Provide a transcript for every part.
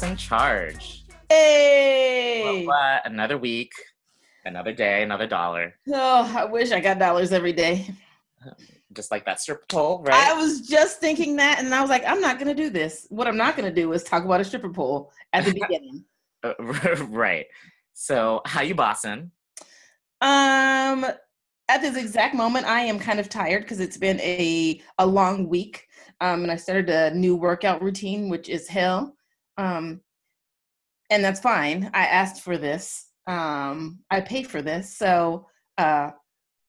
Boss in Charge. Hey! What? Another week, another day, another dollar. Oh, I wish I got dollars every day. Just like that stripper pole, right? I was just thinking that, and I was like, I'm not going to do this. What I'm not going to do is talk about a stripper pole at the beginning. Uh, right. So, how you bossing? Um, at this exact moment, I am kind of tired because it's been a a long week. Um, and I started a new workout routine, which is hell. Um, and that's fine. I asked for this. Um, I paid for this. So, uh,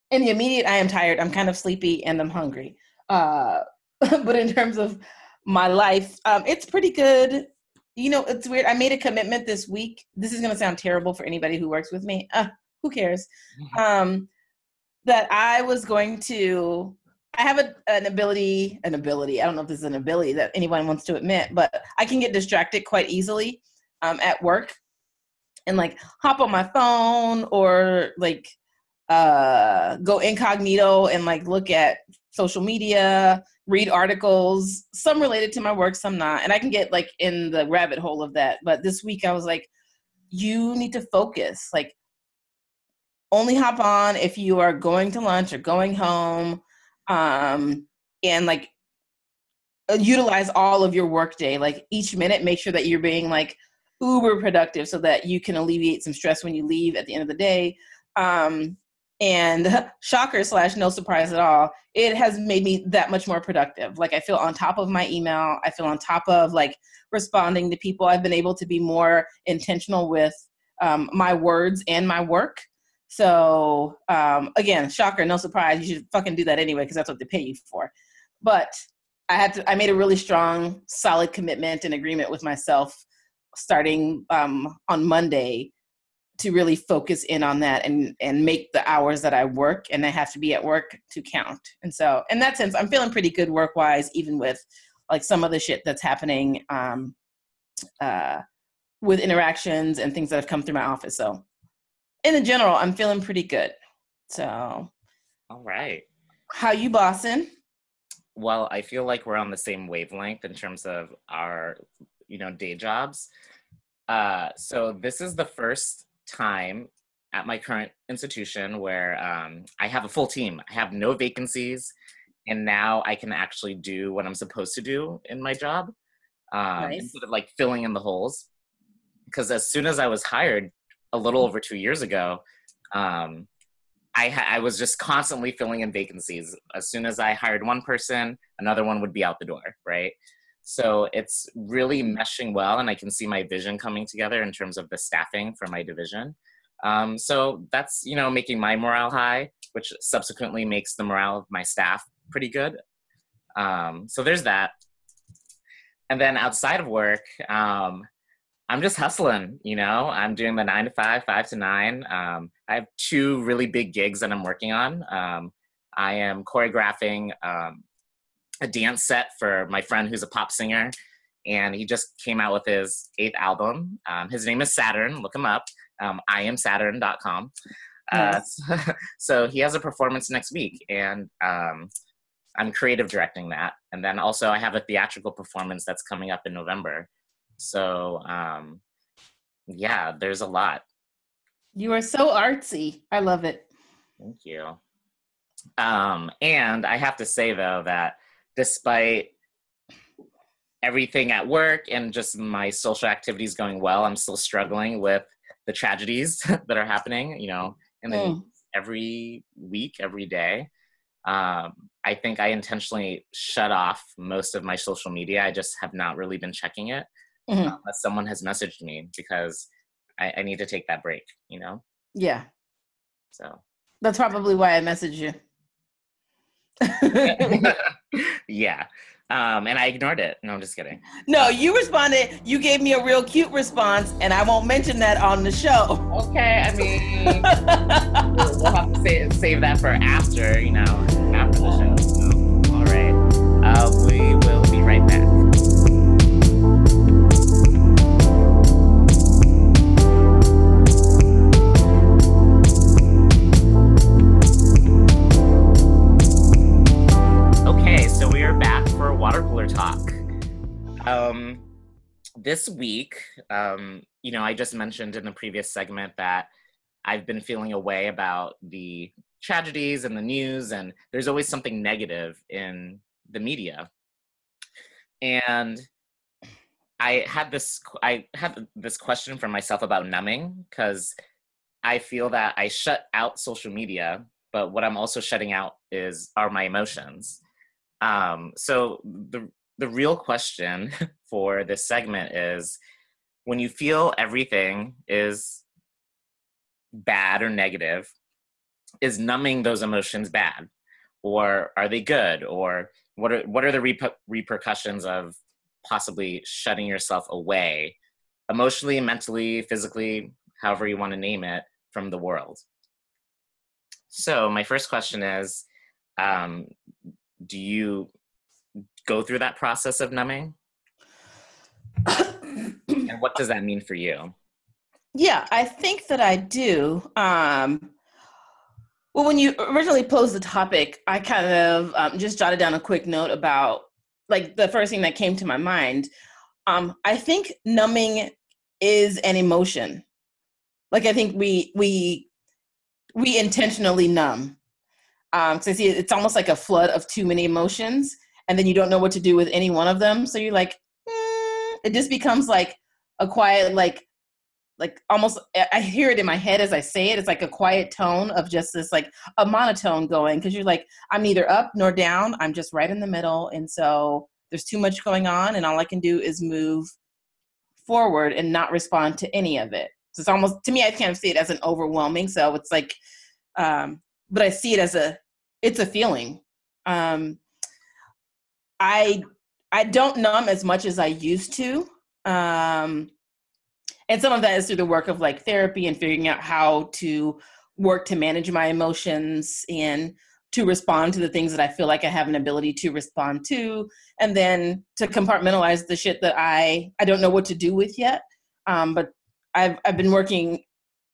in the immediate, I am tired. I'm kind of sleepy and I'm hungry. Uh, but in terms of my life, um, it's pretty good. You know, it's weird. I made a commitment this week. This is going to sound terrible for anybody who works with me. Uh, who cares? Um, that I was going to I have a, an ability, an ability. I don't know if this is an ability that anyone wants to admit, but I can get distracted quite easily um, at work and like hop on my phone or like uh, go incognito and like look at social media, read articles, some related to my work, some not. And I can get like in the rabbit hole of that. But this week I was like, you need to focus. Like, only hop on if you are going to lunch or going home um, and like uh, utilize all of your workday. Like each minute, make sure that you're being like uber productive so that you can alleviate some stress when you leave at the end of the day. Um, and shocker slash no surprise at all, it has made me that much more productive. Like I feel on top of my email. I feel on top of like responding to people. I've been able to be more intentional with um, my words and my work. So um, again, shocker, no surprise. You should fucking do that anyway because that's what they pay you for. But I had to. I made a really strong, solid commitment and agreement with myself starting um, on Monday to really focus in on that and and make the hours that I work and I have to be at work to count. And so, in that sense, I'm feeling pretty good work wise, even with like some of the shit that's happening um, uh, with interactions and things that have come through my office. So in the general, I'm feeling pretty good. So, all right. How you bossing? Well, I feel like we're on the same wavelength in terms of our, you know, day jobs. Uh, so this is the first time at my current institution where um, I have a full team. I have no vacancies, and now I can actually do what I'm supposed to do in my job um, nice. instead of like filling in the holes. Because as soon as I was hired, a little over two years ago, um, I, ha- I was just constantly filling in vacancies. As soon as I hired one person, another one would be out the door, right? So it's really meshing well, and I can see my vision coming together in terms of the staffing for my division. Um, so that's you know making my morale high, which subsequently makes the morale of my staff pretty good. Um, so there's that. And then outside of work, um, I'm just hustling, you know. I'm doing the nine to five, five to nine. Um, I have two really big gigs that I'm working on. Um, I am choreographing um, a dance set for my friend who's a pop singer, and he just came out with his eighth album. Um, his name is Saturn. Look him up. Um, I am Saturn.com. Uh, so he has a performance next week, and um, I'm creative directing that. And then also I have a theatrical performance that's coming up in November. So um, yeah, there's a lot. You are so artsy. I love it. Thank you. Um, and I have to say though that despite everything at work and just my social activities going well, I'm still struggling with the tragedies that are happening, you know, and the mm. every week, every day. Um, I think I intentionally shut off most of my social media. I just have not really been checking it mm-hmm. unless someone has messaged me because I, I need to take that break, you know? Yeah. So that's probably why I messaged you. yeah. Um, and I ignored it. No, I'm just kidding. No, you responded. You gave me a real cute response, and I won't mention that on the show. Okay, I mean, we'll, have to save, save that for after, you know, after the show. So, all right. Uh, we will be right back. Um, this week, um, you know, I just mentioned in the previous segment that I've been feeling a way about the tragedies and the news, and there's always something negative in the media. And I had this I had this question for myself about numbing because I feel that I shut out social media, but what I'm also shutting out is are my emotions. Um, so the the real question for this segment is when you feel everything is bad or negative, is numbing those emotions bad? Or are they good? Or what are what are the reper- repercussions of possibly shutting yourself away emotionally, mentally, physically, however you want to name it, from the world? So my first question is, um, do you go through that process of numbing? and what does that mean for you? Yeah, I think that I do. Um, well, when you originally posed the topic, I kind of um, just jotted down a quick note about like the first thing that came to my mind. Um, I think numbing is an emotion. Like I think we we we intentionally numb. Um, so see it's almost like a flood of too many emotions, and then you don't know what to do with any one of them. So you're like, mm, it just becomes like a quiet like like almost I hear it in my head as I say it. It's like a quiet tone of just this like a monotone going because you're like I'm neither up nor down. I'm just right in the middle, and so there's too much going on, and all I can do is move forward and not respond to any of it. So it's almost to me I kind of see it as an overwhelming. So it's like, um, but I see it as a it's a feeling. Um, I I don't numb as much as I used to. Um, and some of that is through the work of like therapy and figuring out how to work to manage my emotions and to respond to the things that I feel like I have an ability to respond to, and then to compartmentalize the shit that I I don't know what to do with yet. Um, but I've I've been working,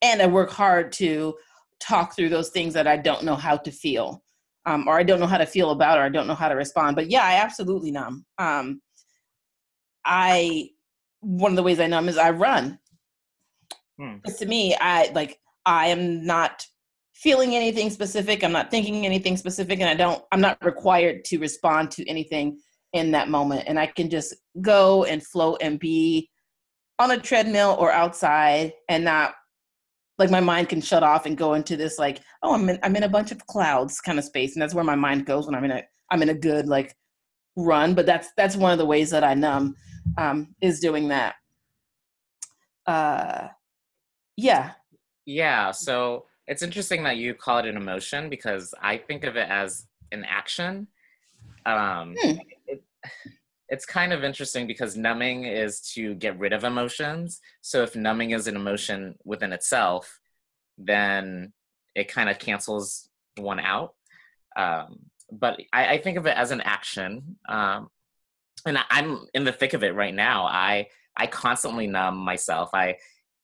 and I work hard to talk through those things that I don't know how to feel, um, or I don't know how to feel about, or I don't know how to respond. But yeah, I absolutely numb. Um, I one of the ways I numb is I run. Hmm. To me, I like I am not feeling anything specific. I'm not thinking anything specific, and I don't. I'm not required to respond to anything in that moment, and I can just go and float and be on a treadmill or outside, and not like my mind can shut off and go into this like, oh, I'm in, I'm in a bunch of clouds kind of space, and that's where my mind goes when I'm in a I'm in a good like run. But that's that's one of the ways that I numb um, is doing that. Uh, yeah. Yeah. So it's interesting that you call it an emotion because I think of it as an action. Um, hmm. it, it's kind of interesting because numbing is to get rid of emotions. So if numbing is an emotion within itself, then it kind of cancels one out. Um, but I, I, think of it as an action. Um, and I'm in the thick of it right now. I I constantly numb myself. I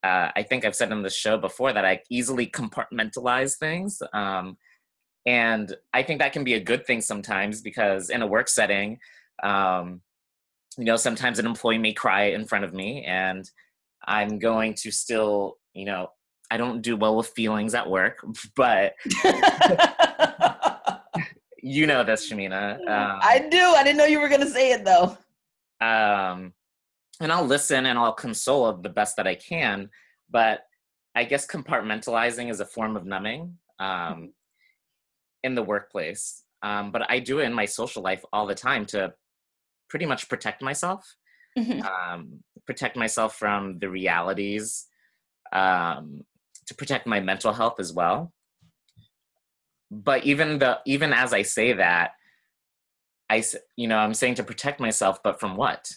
uh, I think I've said on the show before that I easily compartmentalize things. Um, and I think that can be a good thing sometimes because in a work setting, um, you know, sometimes an employee may cry in front of me and I'm going to still, you know, I don't do well with feelings at work, but you know this, Shamina. Um, I do. I didn't know you were going to say it though. Um, and I'll listen and I'll console the best that I can. But I guess compartmentalizing is a form of numbing um, mm-hmm. in the workplace. Um, but I do it in my social life all the time to pretty much protect myself, mm-hmm. um, protect myself from the realities, um, to protect my mental health as well. But even the even as I say that, I you know I'm saying to protect myself, but from what?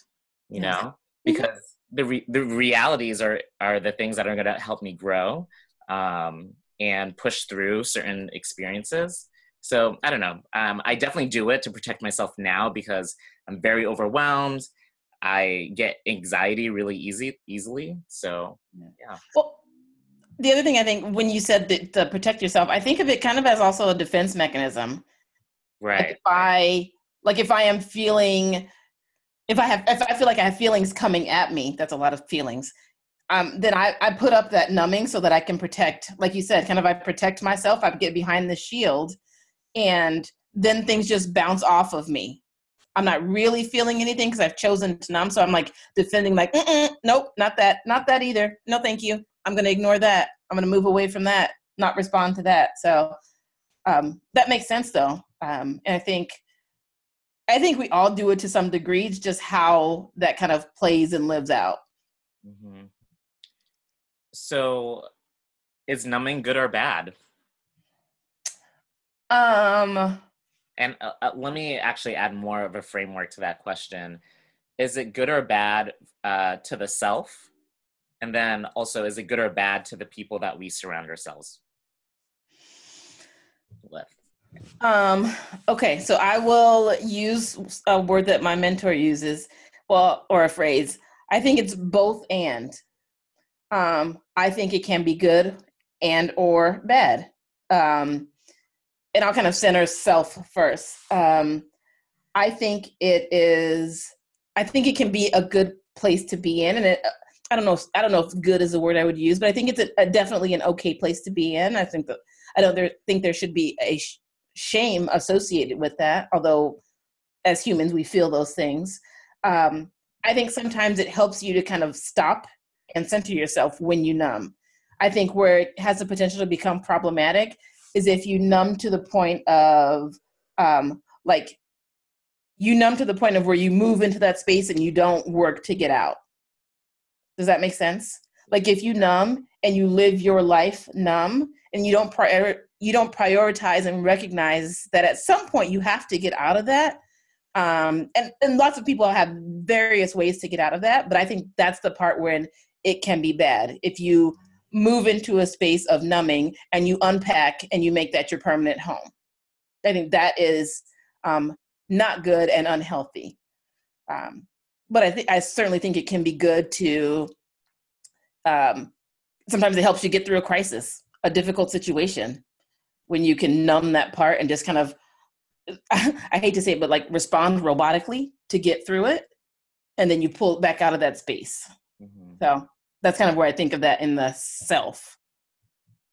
You know, Mm-hmm. because the re- the realities are are the things that are going to help me grow um, and push through certain experiences. So I don't know. Um, I definitely do it to protect myself now because I'm very overwhelmed. I get anxiety really easy easily. So yeah. Well, the other thing I think when you said that to protect yourself, I think of it kind of as also a defense mechanism. Right. Like if I like if I am feeling if I have if I feel like I have feelings coming at me, that's a lot of feelings. Um, then I, I put up that numbing so that I can protect, like you said, kind of I protect myself. I get behind the shield, and then things just bounce off of me. I'm not really feeling anything because I've chosen to numb. So I'm like defending, like, nope, not that, not that either. No, thank you. I'm going to ignore that. I'm going to move away from that, not respond to that. So um, that makes sense, though. Um, and I think I think we all do it to some degree. It's just how that kind of plays and lives out. Mm-hmm. So, is numbing good or bad? Um, and uh, uh, let me actually add more of a framework to that question. Is it good or bad uh, to the self? And then also, is it good or bad to the people that we surround ourselves with? Um, okay, so I will use a word that my mentor uses, well, or a phrase. I think it's both and. Um, I think it can be good and or bad. Um, and I'll kind of center self first. Um, I think it is. I think it can be a good place to be in, and it. I don't know. If, I don't know if "good" is the word I would use, but I think it's a, a definitely an okay place to be in. I think that I don't there, think there should be a sh- shame associated with that. Although, as humans, we feel those things. Um, I think sometimes it helps you to kind of stop and center yourself when you numb. I think where it has the potential to become problematic is if you numb to the point of um, like you numb to the point of where you move into that space and you don't work to get out. Does that make sense? Like if you numb and you live your life numb and you don't prior you don't prioritize and recognize that at some point you have to get out of that. Um, and, and lots of people have various ways to get out of that, but I think that's the part when it can be bad. If you move into a space of numbing and you unpack and you make that your permanent home. I think that is um, not good and unhealthy. Um, but I think I certainly think it can be good to. Um, sometimes it helps you get through a crisis, a difficult situation, when you can numb that part and just kind of. I hate to say it, but like respond robotically to get through it, and then you pull back out of that space. Mm-hmm. So that's kind of where I think of that in the self.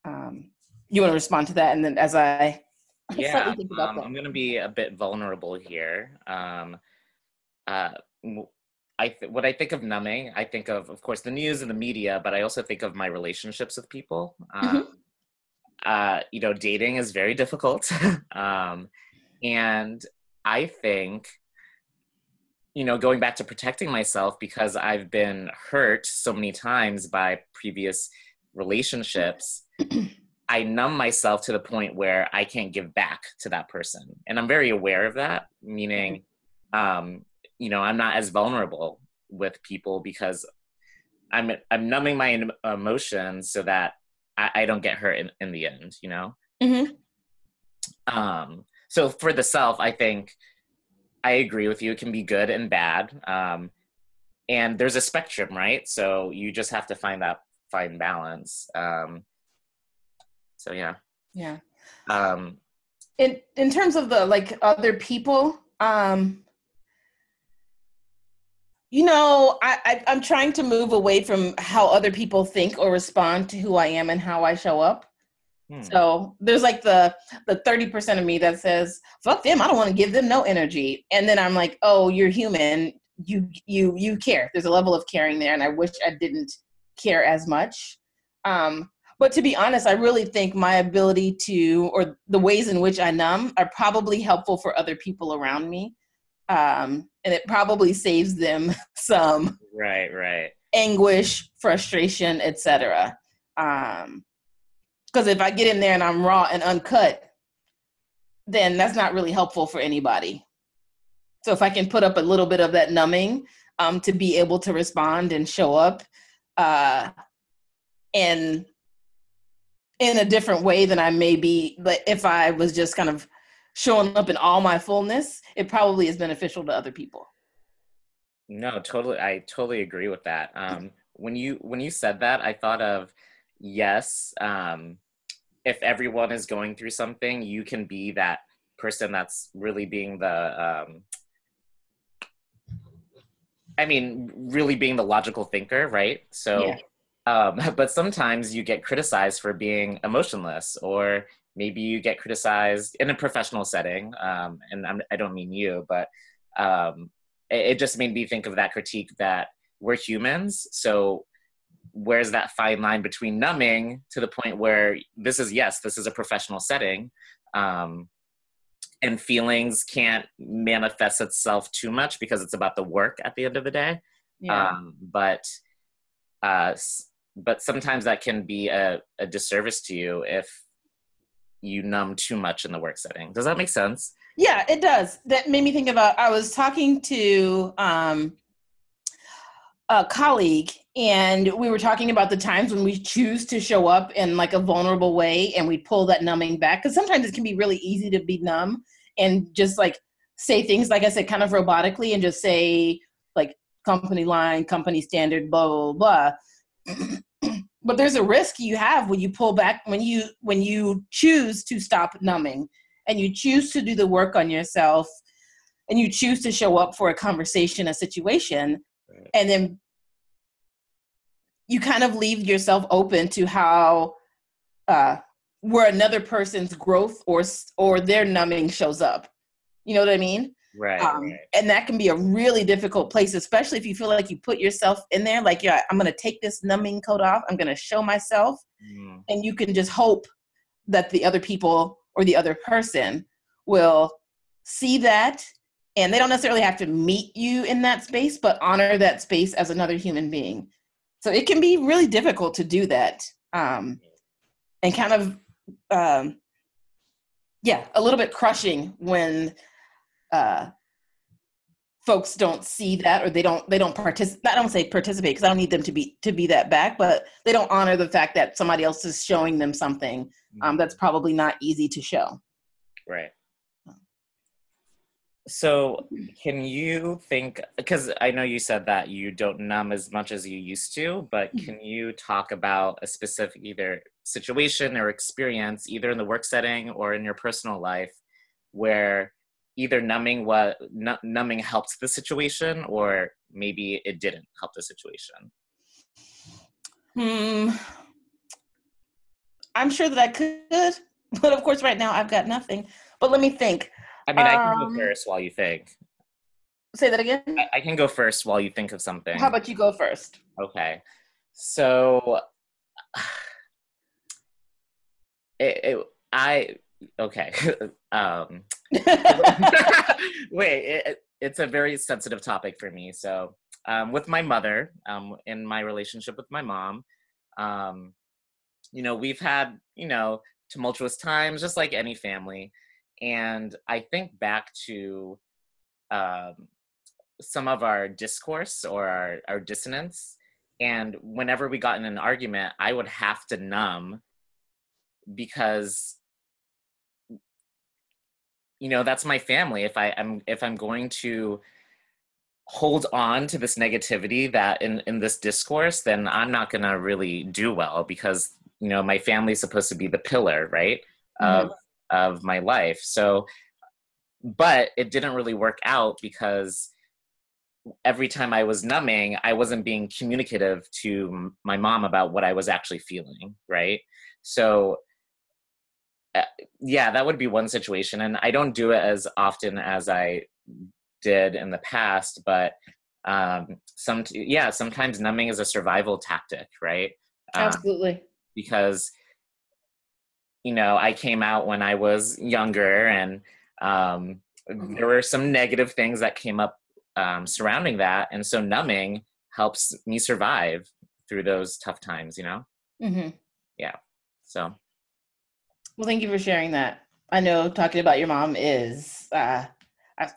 Um, you want to respond to that, and then as I yeah, um, I'm going to be a bit vulnerable here. Um, uh, I th- what I think of numbing, I think of, of course, the news and the media, but I also think of my relationships with people. Um, mm-hmm. uh, you know, dating is very difficult, um, and I think you know, going back to protecting myself because I've been hurt so many times by previous relationships, I numb myself to the point where I can't give back to that person. And I'm very aware of that, meaning, um, you know, I'm not as vulnerable with people because I'm, I'm numbing my emotions so that I, I don't get hurt in, in the end, you know? Mm-hmm. Um, so for the self, I think, I agree with you. It can be good and bad. Um, and there's a spectrum, right? So you just have to find that fine balance. Um, so yeah. Yeah. Um, in in terms of the like other people, um, you know, I, I I'm trying to move away from how other people think or respond to who I am and how I show up. Hmm. So there's like the the 30% of me that says, fuck them, I don't want to give them no energy. And then I'm like, oh, you're human. You you you care. There's a level of caring there, and I wish I didn't care as much. Um, but to be honest, I really think my ability to or the ways in which I numb are probably helpful for other people around me. Um, and it probably saves them some right, right. anguish, frustration, etc. Um, because if I get in there and I'm raw and uncut, then that's not really helpful for anybody. So if I can put up a little bit of that numbing um, to be able to respond and show up uh, in in a different way than I may be, but if I was just kind of showing up in all my fullness, it probably is beneficial to other people. No, totally. I totally agree with that. Um, when you when you said that, I thought of yes. Um, if everyone is going through something, you can be that person that's really being the um, I mean, really being the logical thinker, right? So, yeah. um, but sometimes you get criticized for being emotionless, or maybe you get criticized in a professional setting. Um, and I'm, I do not mean you, but um, it, it just made me think of that critique that we're humans. So, where's that fine line between numbing to the point where this is yes, this is a professional setting, um, and feelings can't manifest itself too much because it's about the work at the end of the day. Yeah. Um, but uh, but sometimes that can be a, a disservice to you if you numb too much in the work setting. Does that make sense? Yeah, it does. That made me think about. I was talking to um, a colleague, and we were talking about the times when we choose to show up in like a vulnerable way, and we pull that numbing back because sometimes it can be really easy to be numb and just like say things like I said, kind of robotically, and just say like company line, company standard, blah blah blah. but there's a risk you have when you pull back when you when you choose to stop numbing and you choose to do the work on yourself and you choose to show up for a conversation a situation and then you kind of leave yourself open to how uh, where another person's growth or or their numbing shows up. You know what I mean? Right, um, right. And that can be a really difficult place, especially if you feel like you put yourself in there. Like, yeah, I'm going to take this numbing coat off. I'm going to show myself, mm. and you can just hope that the other people or the other person will see that, and they don't necessarily have to meet you in that space, but honor that space as another human being. So it can be really difficult to do that, um, and kind of um, yeah, a little bit crushing when uh, folks don't see that or they don't they don't participate. I don't say participate because I don't need them to be to be that back, but they don't honor the fact that somebody else is showing them something um, mm-hmm. that's probably not easy to show. Right. So, can you think? Because I know you said that you don't numb as much as you used to, but mm-hmm. can you talk about a specific either situation or experience, either in the work setting or in your personal life, where either numbing what numbing helped the situation, or maybe it didn't help the situation? Hmm. I'm sure that I could, but of course, right now I've got nothing. But let me think. I mean, I can go um, first while you think. Say that again. I, I, can go first while you think of something. How about you go first? Okay. So, it, it I okay. um, wait, it, it's a very sensitive topic for me. So, um, with my mother, um, in my relationship with my mom, um, you know, we've had you know tumultuous times, just like any family and I think back to um, some of our discourse or our, our dissonance. And whenever we got in an argument, I would have to numb because you know that's my family if i am if i'm going to hold on to this negativity that in in this discourse then i'm not going to really do well because you know my family's supposed to be the pillar right mm-hmm. of of my life. So, but it didn't really work out because every time I was numbing, I wasn't being communicative to my mom about what I was actually feeling, right? So, uh, yeah, that would be one situation. And I don't do it as often as I did in the past, but um, some, yeah, sometimes numbing is a survival tactic, right? Um, Absolutely. because you know, I came out when I was younger, and um, mm-hmm. there were some negative things that came up um, surrounding that, and so numbing helps me survive through those tough times. You know. Mm-hmm. Yeah. So. Well, thank you for sharing that. I know talking about your mom is uh,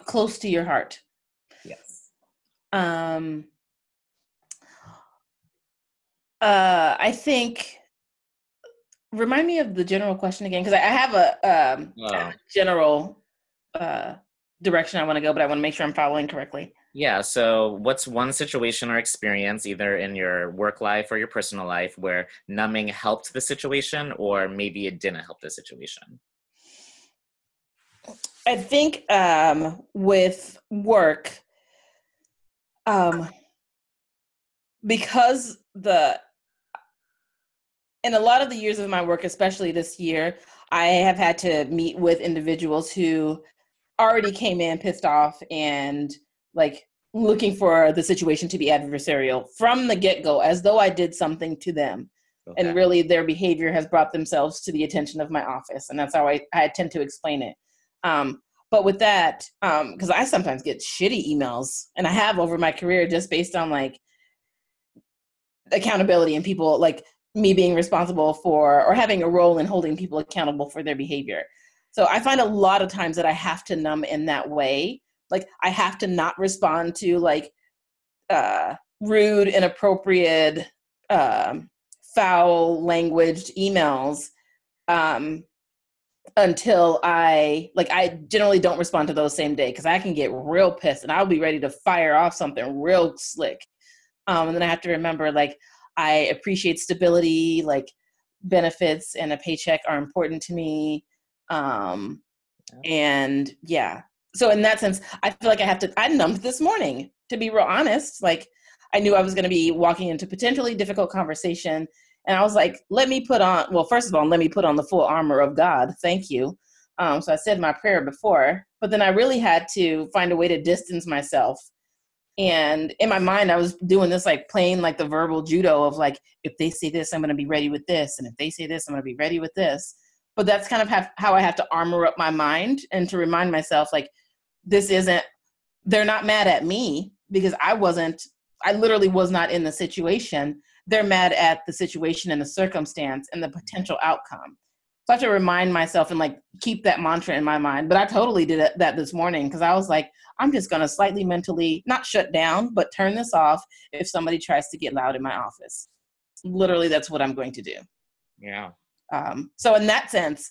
close to your heart. Yes. Um. Uh, I think remind me of the general question again because I have a, um, oh. general uh, direction I want to go, but I want to make sure I'm following correctly. Yeah. So, what's one situation or experience, either in your work life or your personal life, where numbing helped the situation, or maybe it didn't help the situation? I think um, with work, um, because the in a lot of the years of my work, especially this year, I have had to meet with individuals who already came in pissed off and like looking for the situation to be adversarial from the get go, as though I did something to them. Okay. And really, their behavior has brought themselves to the attention of my office. And that's how I, I tend to explain it. Um, but with that, because um, I sometimes get shitty emails, and I have over my career just based on like accountability and people like me being responsible for or having a role in holding people accountable for their behavior. So I find a lot of times that I have to numb in that way. Like I have to not respond to like uh, rude, inappropriate, um, foul languaged emails um, until I like I generally don't respond to those same day because I can get real pissed and I'll be ready to fire off something real slick. Um, and then I have to remember like I appreciate stability, like benefits and a paycheck are important to me. Um, and yeah, so in that sense, I feel like I have to, I numbed this morning to be real honest. Like I knew I was going to be walking into potentially difficult conversation. And I was like, let me put on, well, first of all, let me put on the full armor of God. Thank you. Um, so I said my prayer before, but then I really had to find a way to distance myself and in my mind i was doing this like playing like the verbal judo of like if they say this i'm going to be ready with this and if they say this i'm going to be ready with this. But that's kind of have, how i have to armor up my mind and to remind myself like this isn't they're not mad at me because i wasn't i literally was not in the situation. They're mad at the situation and the circumstance and the potential outcome so I have to remind myself and like keep that mantra in my mind. But I totally did that this morning because I was like, I'm just going to slightly mentally not shut down, but turn this off if somebody tries to get loud in my office. Literally, that's what I'm going to do. Yeah. Um, so in that sense,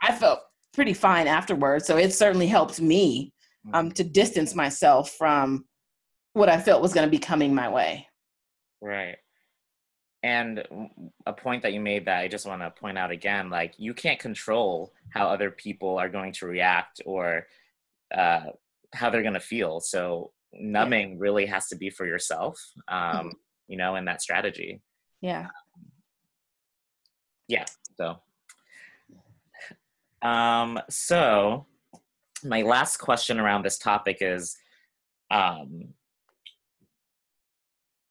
I felt pretty fine afterwards. So it certainly helped me um, mm. to distance myself from what I felt was going to be coming my way. Right and a point that you made that I just want to point out again, like you can't control how other people are going to react or uh, how they're going to feel. So numbing yeah. really has to be for yourself, um, mm-hmm. you know, in that strategy. Yeah. yeah. So, um, so my last question around this topic is, um,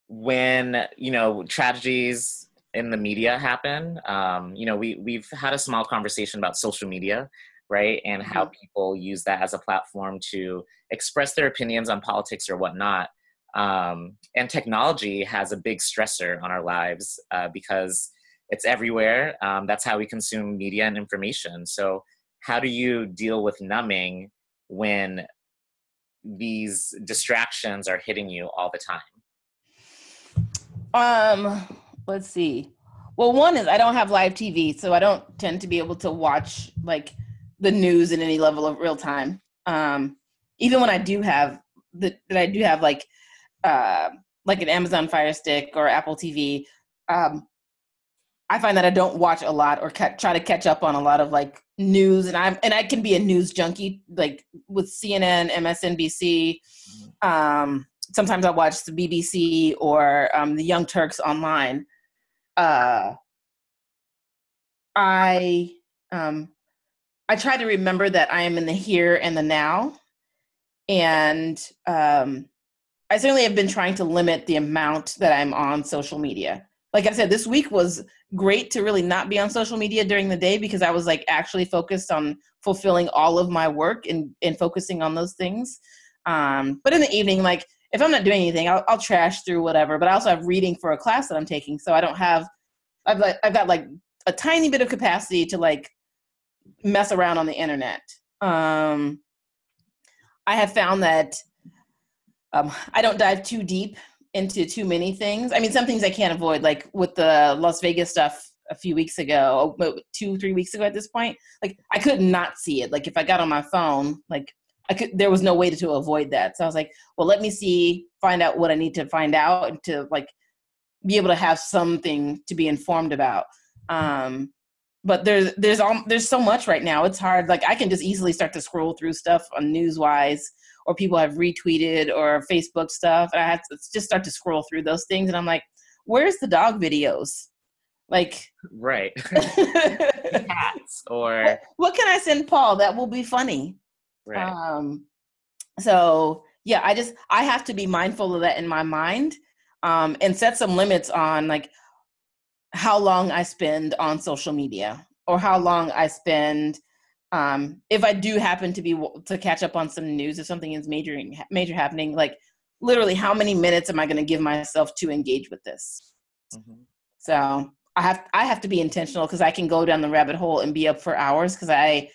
when you know tragedies in the media happen um, you know we we've had a small conversation about social media right? And how mm-hmm. people use that as a platform to express their opinions on politics or whatnot. Um, and technology has a big stressor on our lives uh, because it's everywhere. Um, that's how we consume media and information. So how do you deal with numbing when these distractions are hitting you all the time um, let's see. Well, one is I don't have live TV, so I don't tend to be able to watch like the news in any level of real time. Um, even when I do have the, that I do have like uh, like an Amazon Fire Stick or Apple TV, um, I find that I don't watch a lot or ca- try to catch up on a lot of like news, and I'm and I can be a news junkie like with CNN, MSNBC. Mm-hmm. Um, sometimes I watch the BBC or um, the Young Turks online. Uh, I um, I try to remember that I am in the here and the now, and um, I certainly have been trying to limit the amount that I'm on social media. Like I said, this week was great to really not be on social media during the day because I was like actually focused on fulfilling all of my work and and focusing on those things. Um, but in the evening, like if I'm not doing anything, I'll, I'll trash through whatever. But I also have reading for a class that I'm taking, so I don't have. I've like I've got like a tiny bit of capacity to like mess around on the internet. Um, I have found that um, I don't dive too deep into too many things. I mean, some things I can't avoid, like with the Las Vegas stuff a few weeks ago, two, three weeks ago at this point. Like, I could not see it. Like, if I got on my phone, like I could there was no way to, to avoid that. So I was like, well, let me see, find out what I need to find out and to like be able to have something to be informed about. Um, but there's there's all there's so much right now. It's hard. Like I can just easily start to scroll through stuff on Newswise or people have retweeted or Facebook stuff. And I have to just start to scroll through those things. And I'm like, where's the dog videos? Like, right. Cats or. What, what, can I send Paul that will be funny? Right. Um, so yeah, I just, I have to be mindful of that in my mind um, and set some limits on like how long I spend on social media or how long I spend um, if I do happen to be to catch up on some news if something is major major happening, like literally how many minutes am I going to give myself to engage with this? Mm-hmm. So I have I have to be intentional because I can go down the rabbit hole and be up for hours because I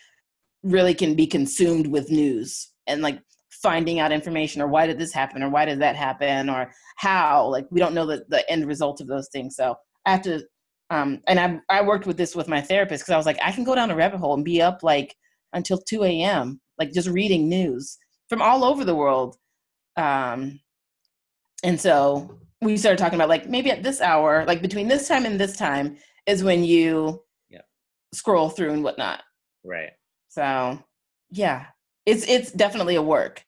really can be consumed with news and like finding out information or why did this happen or why did that happen or how like we don't know the, the end result of those things so i have to um, and I, I worked with this with my therapist because I was like, I can go down a rabbit hole and be up like until 2 a.m., like just reading news from all over the world. Um, and so we started talking about like maybe at this hour, like between this time and this time is when you yeah. scroll through and whatnot. Right. So yeah, it's it's definitely a work.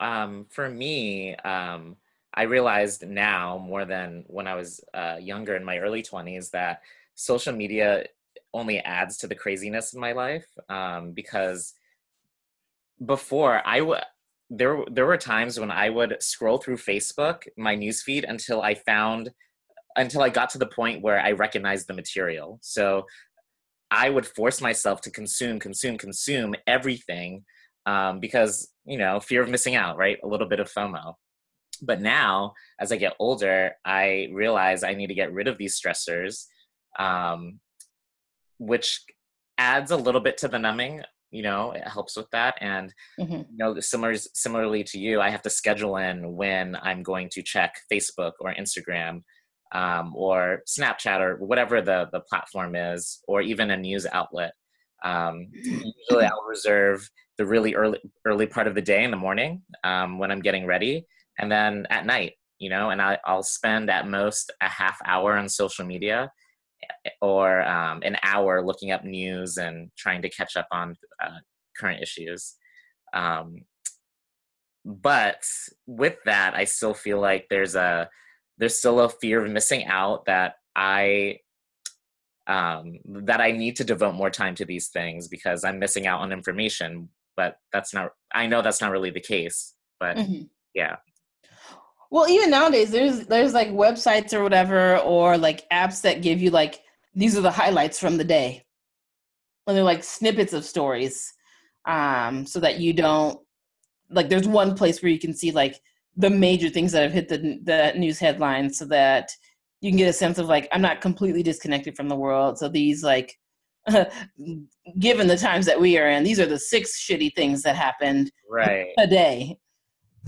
Um, for me, um, I realized now more than when I was uh, younger in my early 20s that social media only adds to the craziness in my life um, because before I would there there were times when I would scroll through Facebook my newsfeed until I found until I got to the point where I recognized the material. So I would force myself to consume, consume, consume everything um, because you know fear of missing out, right? A little bit of FOMO but now as i get older i realize i need to get rid of these stressors um, which adds a little bit to the numbing you know it helps with that and mm-hmm. you know similar similarly to you i have to schedule in when i'm going to check facebook or instagram um, or snapchat or whatever the the platform is or even a news outlet. Um, usually i'll reserve the really early early part of the day in the morning um, when i'm getting ready and then at night you know and I, I'll spend at most a half hour on social media eh, or um, an hour looking up news and trying to catch up on uh, current issues. Um, but with that i still feel like there's a there's still a fear of missing out that i um, that i need to devote more time to these things because i'm missing out on information but that's not i know that's not really the case but mm-hmm. yeah well, even nowadays, there's there's like websites or whatever, or like apps that give you like these are the highlights from the day, when they're like snippets of stories, um, so that you don't like. There's one place where you can see like the major things that have hit the the news headlines, so that you can get a sense of like I'm not completely disconnected from the world. So these like given the times that we are in, these are the six shitty things that happened right a day.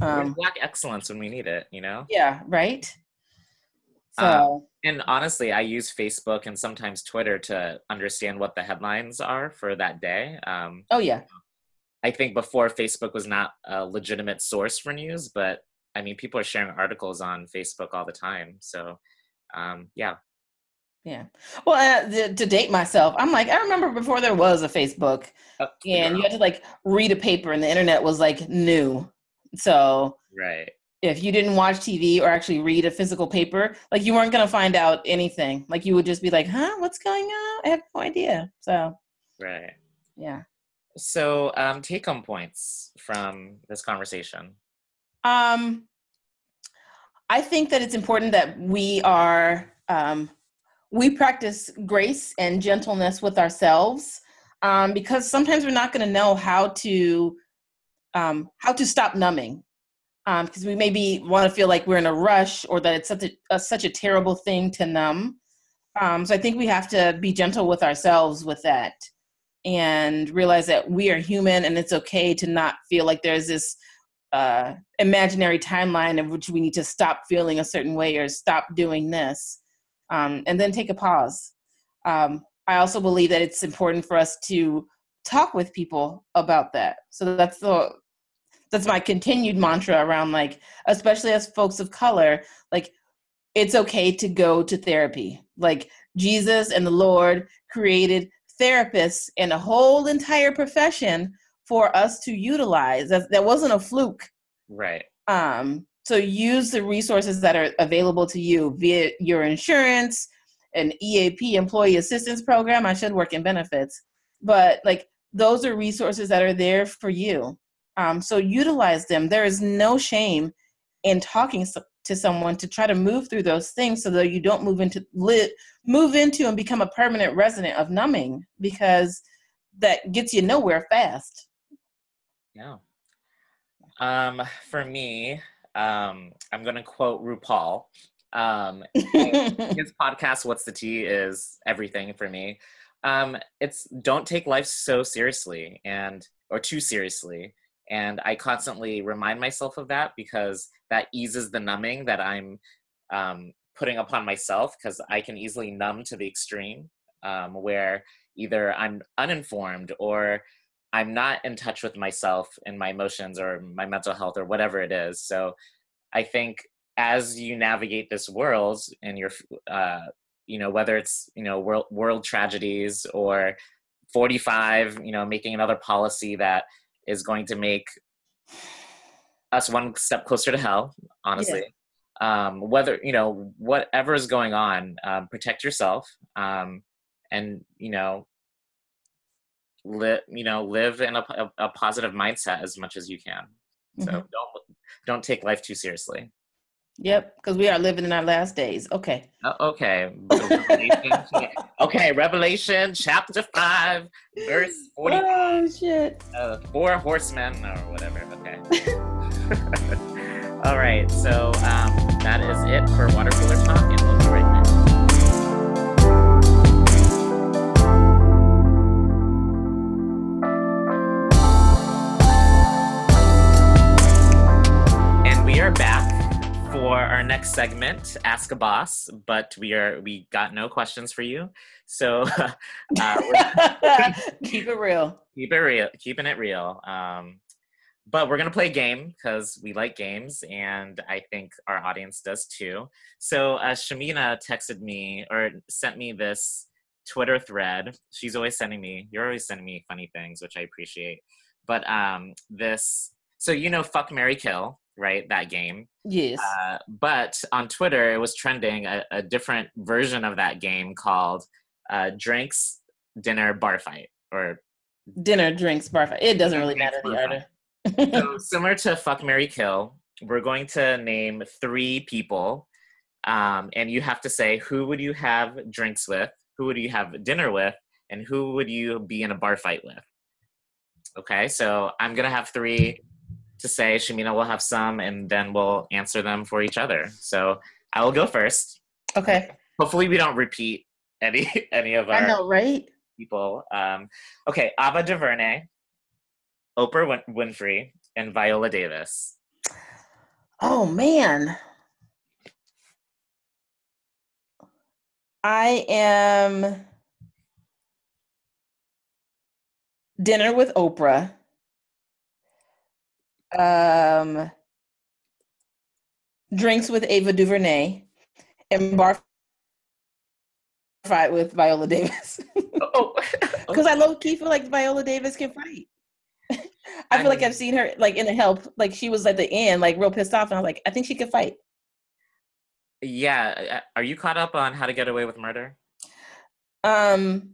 Um, black excellence when we need it, you know? Yeah, right. So, um, and honestly, I use Facebook and sometimes Twitter to understand what the headlines are for that day. Um, oh yeah. I think before Facebook was not a legitimate source for news, but I mean, people are sharing articles on Facebook all the time. So, um, yeah. Yeah. Well, uh, to, to, date myself, I'm like, I remember before there was a Facebook, oh, and you had to like read a paper, and the internet was like new. So right. If you didn't watch TV or actually read a physical paper, like you weren't gonna find out anything. Like you would just be like, "Huh, what's going on?" I have no idea. So right. Yeah. So, um, take home points from this conversation. Um, I think that it's important that we are um, we practice grace and gentleness with ourselves um, because sometimes we're not going to know how to um, how to stop numbing because um, we maybe want to feel like we're in a rush or that it's such a, a such a terrible thing to numb. Um, so I think we have to be gentle with ourselves with that and realize that we are human and it's okay to not feel like there's this uh, imaginary timeline of which we need to stop feeling a certain way or stop doing this um, and then take a pause. Um, I also believe that it's important for us to talk with people about that. So that's the that's my continued mantra around like especially as folks of color like it's okay to go to therapy like jesus and the lord created therapists and a whole entire profession for us to utilize. That, that wasn't a fluke. Right. Um, so use the resources that are available to you via your insurance, an EAP employee assistance program. I should work in benefits, but like those are resources that are there for you. Um, so utilize them. There is no shame in talking to someone to try to move through those things so that you don't move into live, move into and become a permanent resident of numbing because that gets you nowhere fast. Yeah. Um, for me, um, I'm going to quote RuPaul. Um, his podcast, What's the Tea, is everything for me. Um, it's don't take life so seriously and or too seriously. And I constantly remind myself of that because that eases the numbing that I'm um, putting upon myself because I can easily numb to the extreme um, where either I'm uninformed or I'm not in touch with myself and my emotions or my mental health or whatever it is. So I think as you navigate this world and you're, uh, you know, whether it's, you know, world, world tragedies or 45, you know, making another policy that is going to make us one step closer to hell, honestly. Yeah. Um, whether, you know, whatever is going on, um, protect yourself um, and, you know, live, you know, live in a, a, a, positive mindset as much as you can. So mm-hmm. don't don't take life too seriously. Yep, because we are living in our last days. Okay. Uh, okay. okay, Revelation chapter 5, verse 40. Oh, shit. Uh, four horsemen or whatever. Okay. All right, so um, that is it for Water Cooler Talk, and we'll be right we are back for our next segment, Ask a Boss, but we are we got no questions for you. So uh, keep it real. Keep it real. Keeping it real. Um, but we're gonna play a game because we like games, and I think our audience does too. So uh, Shamina texted me or sent me this Twitter thread. She's always sending me. You're always sending me funny things, which I appreciate. But um, this. So you know, fuck Mary Kill right? That game. Yes. Uh, but on Twitter, it was trending a, a different version of that game called uh, Drinks, Dinner, Bar Fight, or Dinner, Drinks, Bar Fight. It doesn't really matter the order. so similar to Fuck Mary Kill, we're going to name three people, um, and you have to say who would you have drinks with, who would you have dinner with, and who would you be in a bar fight with. Okay, so I'm gonna have three to say. Shamina will have some, and then we'll answer them for each other. So I will go first. Okay. Hopefully, we don't repeat any any of our. I know, right? People. Um, okay, Ava DuVernay, Oprah Win- Winfrey, and Viola Davis. Oh man. I am dinner with Oprah um, drinks with Ava DuVernay, and bar fight with Viola Davis. oh, because I low key feel like Viola Davis can fight. I feel like I've seen her like in the help, like she was at the end, like real pissed off, and I was like, I think she could fight. Yeah, are you caught up on How to Get Away with Murder? Um,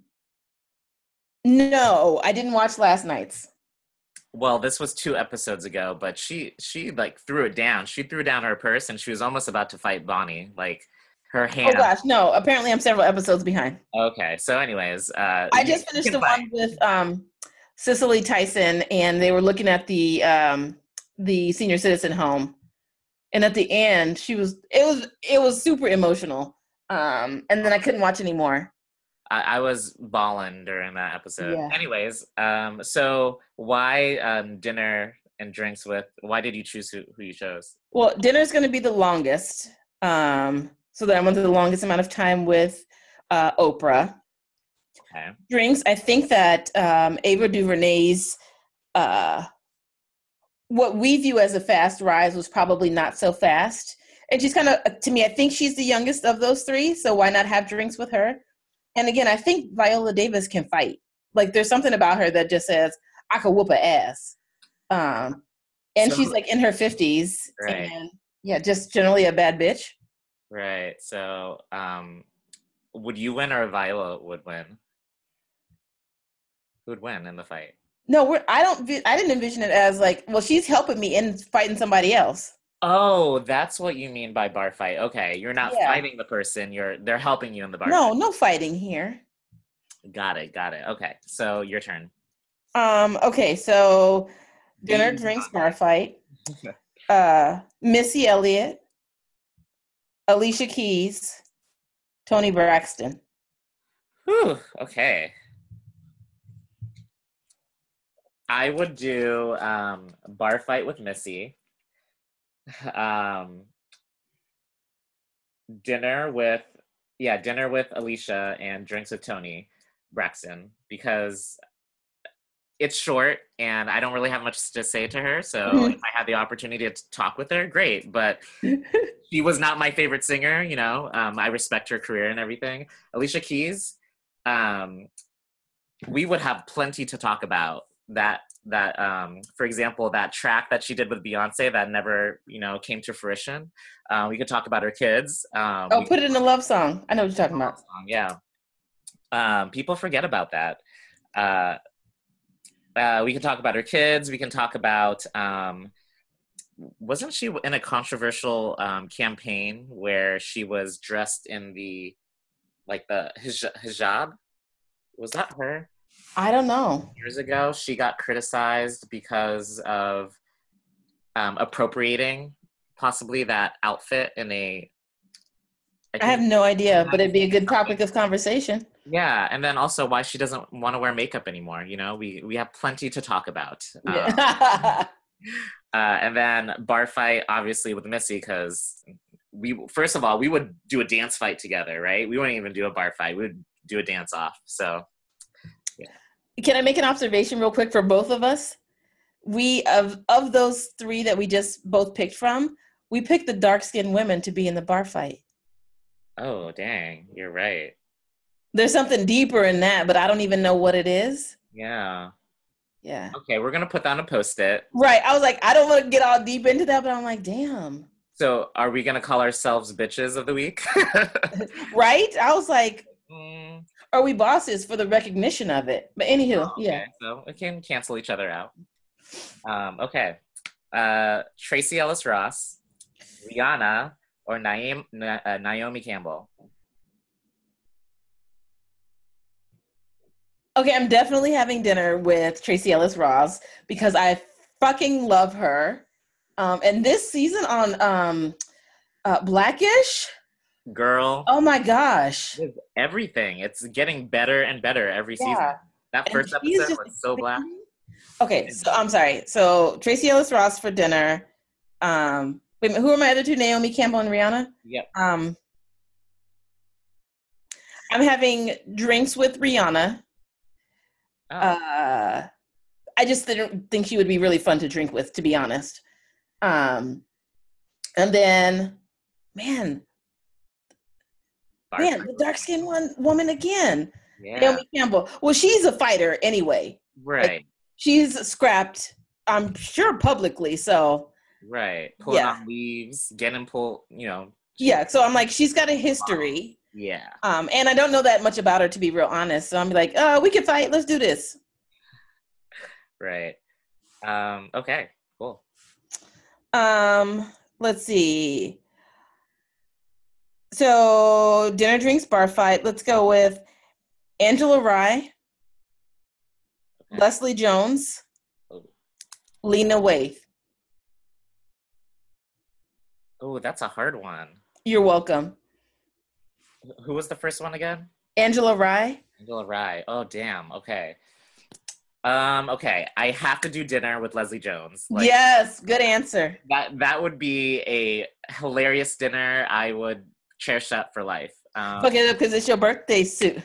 no, I didn't watch last night's well this was two episodes ago but she she like threw it down. She threw down her purse and she was almost about to fight bonnie like her hand. oh gosh no. Apparently i'm several episodes behind. Okay so anyways uh i just finished the fight. one with um cicely tyson and they were looking at the um the senior citizen home. And at the end she was it was it was super emotional. Um and then i couldn't watch anymore I, I was balling during that episode. Yeah. Anyways, um, so why um, dinner and drinks with? Why did you choose who, who you chose? Well, dinner is going to be the longest, um, so that I went through the longest amount of time with uh, Oprah. Okay. Drinks, I think that um, Ava DuVernay's uh, what we view as a fast rise was probably not so fast. And she's kind of, to me, I think she's the youngest of those three. So why not have drinks with her? And again, I think Viola Davis can fight. Like there's something about her that just says, I could whoop a ass. Um, and So- she's like in her fifties, Right. and yeah, just generally a bad bitch. Right. So, um, would you win or Viola would win? Who would win in the fight? No, we're, I don't. I didn't envision it as like, well, she's helping me in fighting somebody else. Oh, that's what you mean by bar fight. Okay, you're not Yeah. fighting the person. You're they're helping you in the bar. No, fight. no fighting here. Got it. Got it. Okay. So your turn. Um. Okay. So dinner, drinks, bar fight. Uh, Missy Elliott, Alicia Keys, Toni Braxton. Whew, okay. I would do um, bar fight with Missy. Um, dinner with yeah, dinner with Alicia and drinks with Toni Braxton because it's short and I don't really have much to say to her. So if I had the opportunity to talk with her, great. But she was not my favorite singer, you know. Um, I respect her career and everything. Alicia Keys, um, we would have plenty to talk about. That that um, for example, that track that she did with Beyonce that never, you know, came to fruition. Uh, we could talk about her kids. Um, Oh, put it in a love song. I know what you're talking about. song, yeah. Um, people forget about that. Uh, uh, we can talk about her kids. We can talk about. Um, wasn't she in a controversial um, campaign where she was dressed in the, like the hijab? Was that her I don't know. years ago? She got criticized because of um, appropriating possibly that outfit in a. I have no idea, but it'd be a good topic of conversation. Yeah, and then also why she doesn't want to wear makeup anymore. You know, we we have plenty to talk about. Um, Yeah. uh, and then bar fight, obviously with Missy, because we first of all we would do a dance fight together, right? We wouldn't even do a bar fight; we would do a dance off. So Can I make an observation real quick for both of us? We of of those three that we just both picked from, we picked the dark skinned women to be in the bar fight. oh dang, you're right. There's something deeper in that, but I don't even know what it is. Yeah. Yeah. Okay, we're gonna put down a post-it. Right. I was like, I don't want to get all deep into that, but I'm like, damn. So, are we gonna call ourselves bitches of the week? Right? I was like, Mm, are we bosses for the recognition of it? But anywho, okay, yeah. So we can cancel each other out. Um, okay. Uh, Tracee Ellis Ross, Rihanna, or Naim, Na- uh, Naomi Campbell. Okay, I'm definitely having dinner with Tracee Ellis Ross because I fucking love her. Um, and this season on um, uh, Blackish, Girl, oh my gosh. everything. It's getting better and better every season. That first episode was so black. Okay, so I'm sorry. So Tracee Ellis Ross for dinner. Um, wait, who are my other two? Naomi Campbell and Rihanna. Yep. Um, I'm having drinks with Rihanna. Oh, Uh, I just didn't think she would be really fun to drink with, to be honest. Um, and then, man, man, the dark skinned one woman again, Yeah. Naomi Campbell. Well, she's a fighter anyway. right. She's scrapped, I'm sure, publicly. So Right. Pulling Yeah. on leaves, getting pulled, you know. yeah, so I'm like, she's got a history. Yeah. Um, and I don't know that much about her to be real honest. So I'm like, oh, we can fight. Let's do this. Right. Um, okay. Cool. Um, let's see. So dinner, drinks, bar fight. Let's go with Angela Rye, Okay. Leslie Jones, Oh. Lena Waithe. Oh, that's a hard one. You're welcome. Who was the first one again? Angela Rye. Angela Rye. Oh, damn. Okay. Um, okay. I have to do dinner with Leslie Jones. Like, yes, good answer. That that would be a hilarious dinner. I would cherish that for life. Um, Look it up because it's your birthday suit.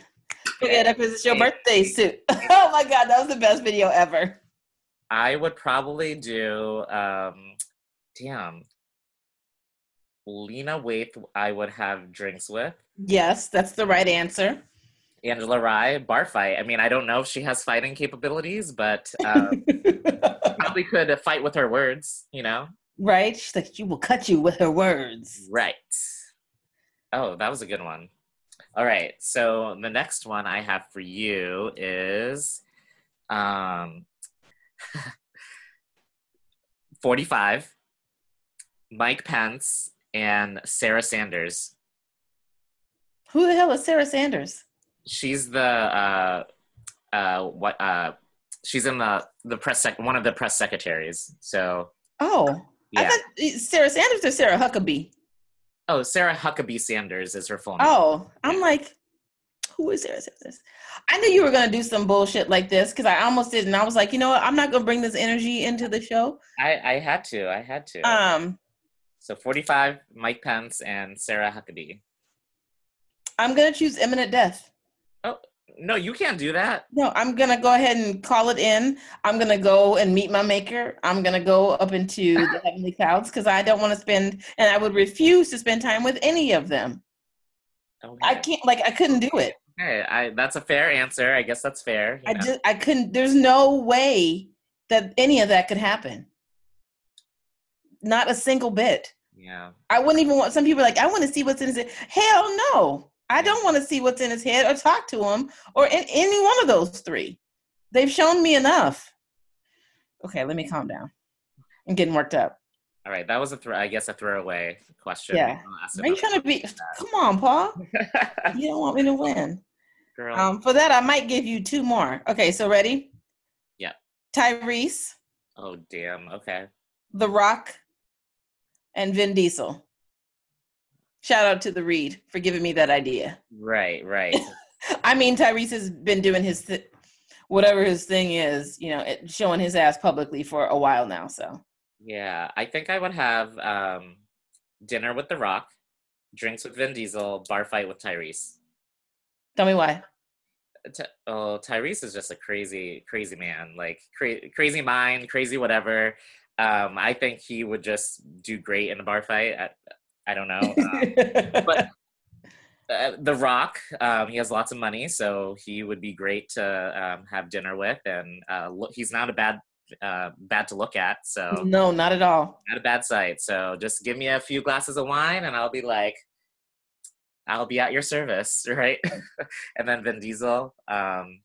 Look it up because it's your birthday suit. oh my god, that was the best video ever. I would probably do um damn. Lena Waithe I would have drinks with. Yes, that's the right answer. Angela Rye, bar fight. I mean, I don't know if she has fighting capabilities, but um, probably could fight with her words, you know? right? She's like, she will cut you with her words. Right. Oh, that was a good one. All right. So the next one I have for you is um 45 Mike Pence and Sarah Sanders. Who the hell is Sarah Sanders? She's the uh uh what uh she's in the the press sec- one of the press secretaries. So Oh, I thought Sarah Sanders or Sarah Huckabee. Oh, Sarah Huckabee Sanders is her full name. Oh, I'm like, who is Sarah Sanders? I knew you were gonna do some bullshit like this because I almost did, and I was like, you know what? I'm not gonna bring this energy into the show. I I had to. I had to. Um, so 45 Mike Pence and Sarah Huckabee. I'm gonna choose imminent death. No, you can't do that. No, I'm gonna go ahead and call it in. I'm gonna go and meet my maker. I'm gonna go up into the heavenly clouds because I don't want to spend, and I would refuse to spend time with any of them. Okay. I can't, like, I couldn't do it. Okay, I, that's a fair answer. I guess that's fair. I know. just, I couldn't. There's no way that any of that could happen. Not a single bit. yeah. I wouldn't even want. Some people are like, I want to see what's in head. Hell no, I don't want to see what's in his head or talk to him or in any one of those three. They've shown me enough. Okay, let me calm down. I'm getting worked up. All right, that was a throw. I guess a throwaway question. Yeah. Are you trying to be? Come on, Paul. You don't want me to win. Girl. Um, for that, I might give you two more. Okay, so ready? Yeah. Tyrese, oh damn. Okay. The Rock, and Vin Diesel. Shout out to the Reed for giving me that idea. Right. Right. I mean, Tyrese has been doing his th- whatever his thing is, you know, it, showing his ass publicly for a while now. So yeah. I think I would have um, dinner with The Rock, drinks with Vin Diesel, bar fight with Tyrese. tell me why. Oh, Tyrese is just a crazy, crazy man. Like cra- crazy mind, crazy whatever. Um, I think he would just do great in a bar fight. I, I don't know. Um, but uh, The Rock, um, he has lots of money, so he would be great to um, have dinner with, and uh, look, he's not a bad uh, bad to look at, so no, not at all. not a bad sight. So just give me a few glasses of wine, and I'll be like, I'll be at your service, right? and then Vin Diesel, um,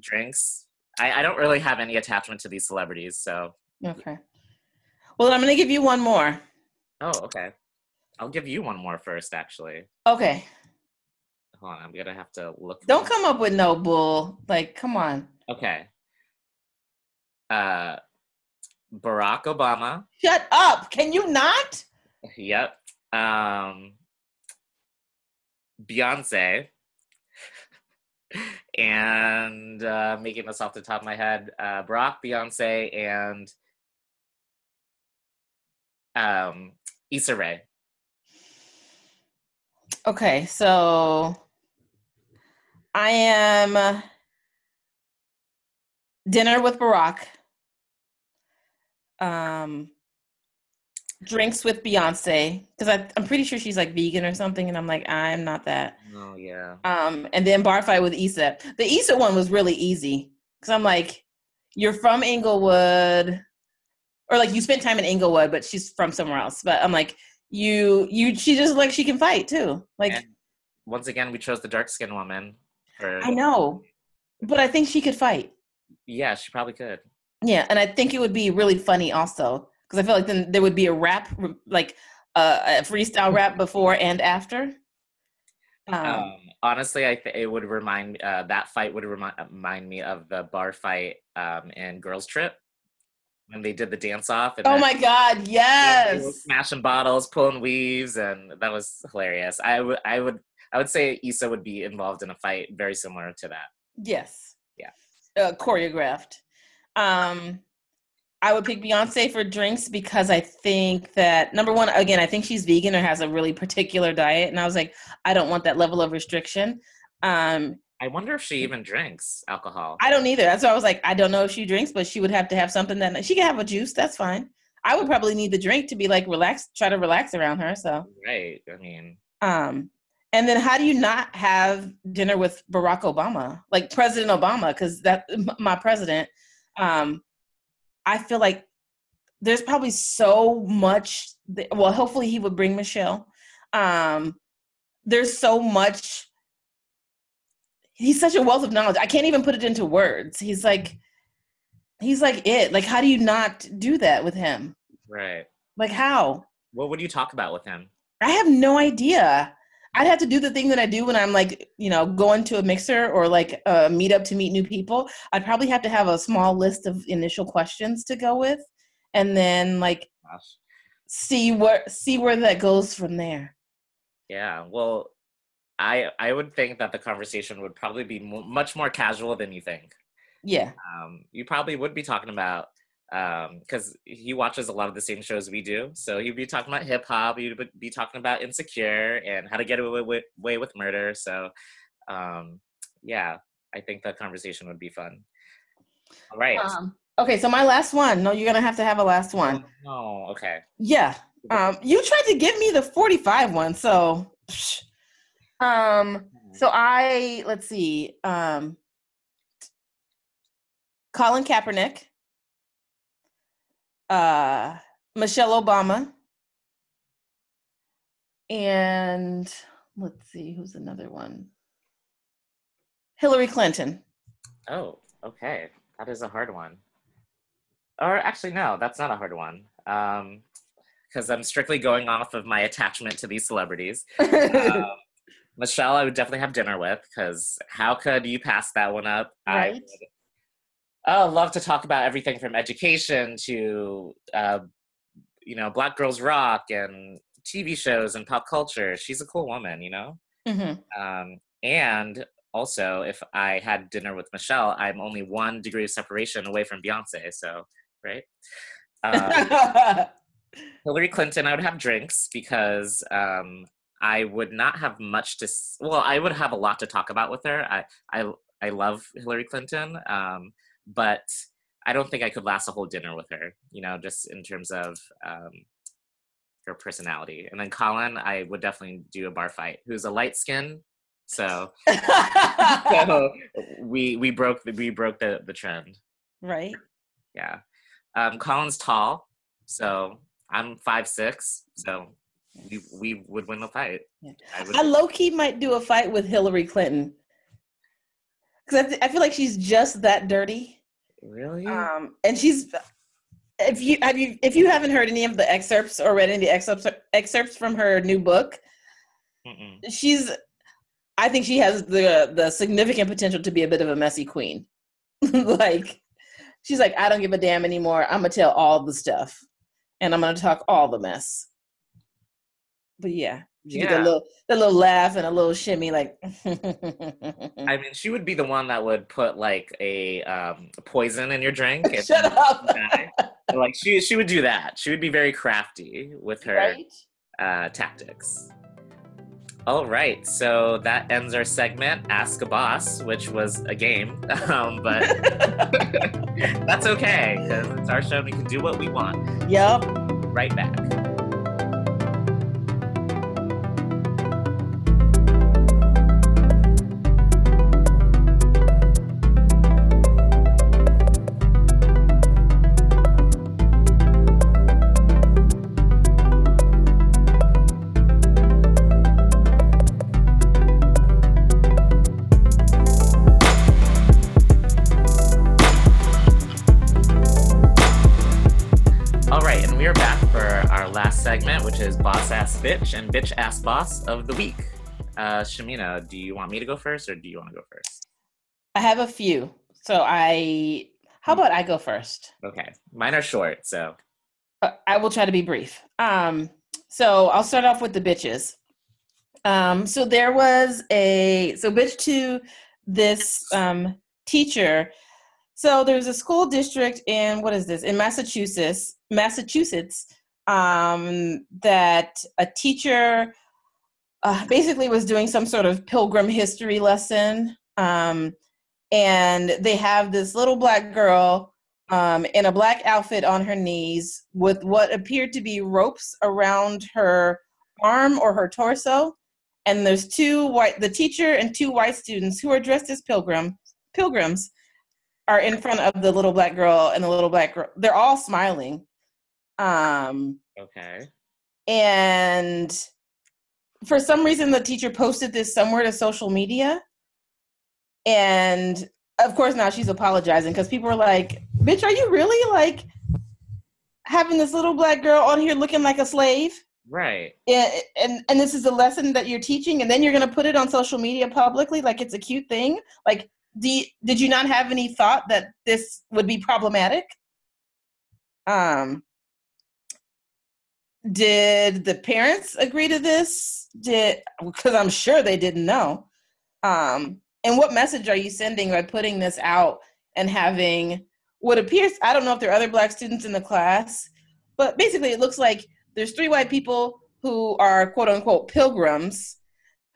drinks. I, I don't really have any attachment to these celebrities, so Okay. Well, I'm going to give you one more. oh, okay. I'll give you one more first, actually. Okay. Hold on, I'm gonna have to look. Don't come up with no bull. Like, come on. Okay. Uh, Barack Obama. Shut up. Can you not? Yep. Um, Beyonce. and uh, making this off the top of my head, uh, Barack, Beyonce, and um, Issa Rae. Okay, so I am dinner with Barack. Um, drinks with Beyonce because I'm pretty sure she's like vegan or something, and I'm like I'm not that. Oh yeah. Um, and then bar fight with Issa. The Issa one was really easy because I'm like, you're from Inglewood, or like you spent time in Inglewood, but she's from somewhere else. But I'm like, you, you, she just like she can fight too. Like And once again, we chose the dark skinned woman. For, I know, but I think she could fight. Yeah, she probably could. Yeah, and I think it would be really funny also because I feel like then there would be a rap, like uh, a freestyle rap before and after. Um, Um, honestly, I th- it would remind uh, that fight would remind, remind me of the bar fight um, in Girls Trip when they did the dance off. And oh my God! they were Yes. smashing bottles, pulling weaves, and that was hilarious. I would, I would, I would say Issa would be involved in a fight very similar to that. Yes. Yeah. Uh, choreographed. Um, I would pick Beyonce for drinks because I think that number one, again, I think she's vegan or has a really particular diet, and I was like, I don't want that level of restriction. Um, I wonder if she even drinks alcohol. I don't either. That's why I was like, I don't know if she drinks, but she would have to have something that she can have a juice. That's fine. I would probably need the drink to be like relaxed, try to relax around her. So, right. I mean, um, And then how do you not have dinner with Barack Obama, like President Obama? Because that my president. Um, I feel like there's probably so much. That, well, hopefully he would bring Michelle. Um, there's so much. He's such a wealth of knowledge. I can't even put it into words. He's like, he's like it. Like, how do you not do that with him? Right. Like how? What would you talk about with him? I have no idea. I'd have to do the thing that I do when I'm like, you know, going to a mixer or like a meetup to meet new people. I'd probably have to have a small list of initial questions to go with, and then like Gosh. see where see where that goes from there. Yeah, well, I I would think that the conversation would probably be much more casual than you think. Yeah. Um, you probably would be talking about because um, he watches a lot of the same shows we do. So he'd be talking about hip hop. He'd be talking about Insecure and how to get away with, away with murder. So, um, yeah, I think that conversation would be fun. All right. Um, okay, so my last one. No, you're gonna have to have a last one. Oh, okay. Yeah. Um, you tried to give me the 45 one, so. Um. So I let's see. Um. Colin Kaepernick uh, Michelle Obama, and let's see who's another one. Hillary Clinton. Oh, okay. That is a hard one. Or actually, no, that's not a hard one. Um, because I'm strictly going off of my attachment to these celebrities. um, Michelle, I would definitely have dinner with because how could you pass that one up? Right. I would oh, love to talk about everything from education to, uh, you know, Black Girls Rock and TV shows and pop culture. She's a cool woman, you know? Mm-hmm. Um, and also, if I had dinner with Michelle, I'm only one degree of separation away from Beyonce. So, right? Um, Hillary Clinton, I would have drinks because um, I would not have much to. Well, I would have a lot to talk about with her. I I I love Hillary Clinton. Um, but I don't think I could last a whole dinner with her, you know, just in terms of um, her personality. And then Colin, I would definitely do a bar fight. Who's a light skin, so, so we we broke the, we broke the the trend. Right. Yeah. Um, Colin's tall, so I'm five six, so we we would win the fight. Yeah. I, I low key might do a fight with Hillary Clinton because I, th- I feel like she's just that dirty. Really? Um, and she's if you have you if you haven't heard any of the excerpts or read any of the excerpts excerpts from her new book, Mm-mm. she's I think she has the the significant potential to be a bit of a messy queen. like she's like, I don't give a damn anymore. I'm gonna tell all the stuff, and I'm gonna talk all the mess. But yeah, she yeah. did a little, a little laugh and a little shimmy, like. I mean, she would be the one that would put like a um, poison in your drink. Shut up. like she, she would do that. She would be very crafty with her right? uh, tactics. All right, so that ends our segment, Ask a Boss, which was a game, um, but that's okay because it's our show. and We can do what we want. Yep. Right back. Bitch and bitch ass boss of the week. Uh, Shamina, do you want me to go first or do you want to go first? I have a few. So I, how about I go first? Okay. Mine are short, so. Uh, I will try to be brief. Um, so I'll start off with the bitches. Um, so there was a, so bitch to this um, teacher. So there's a school district in, what is this, in Massachusetts, Massachusetts um, that a teacher uh, basically was doing some sort of pilgrim history lesson. Um, and they have this little black girl um, in a black outfit on her knees with what appeared to be ropes around her arm or her torso. and there's two white, the teacher and two white students who are dressed as pilgrim pilgrims are in front of the little black girl and the little black girl. They're all smiling. Um, Okay. and for some reason the teacher posted this somewhere to social media and of course now she's apologizing because people are like bitch are you really like having this little black girl on here looking like a slave Right. and and, and this is the lesson that you're teaching and then you're going to put it on social media publicly like it's a cute thing like do did you not have any thought that this would be problematic um did the parents agree to this? Did because i'm sure they didn't know. Um and what message are you sending by putting this out and having what appears i don't know if there are other black students in the class but basically it looks like there's three white people who are quote unquote pilgrims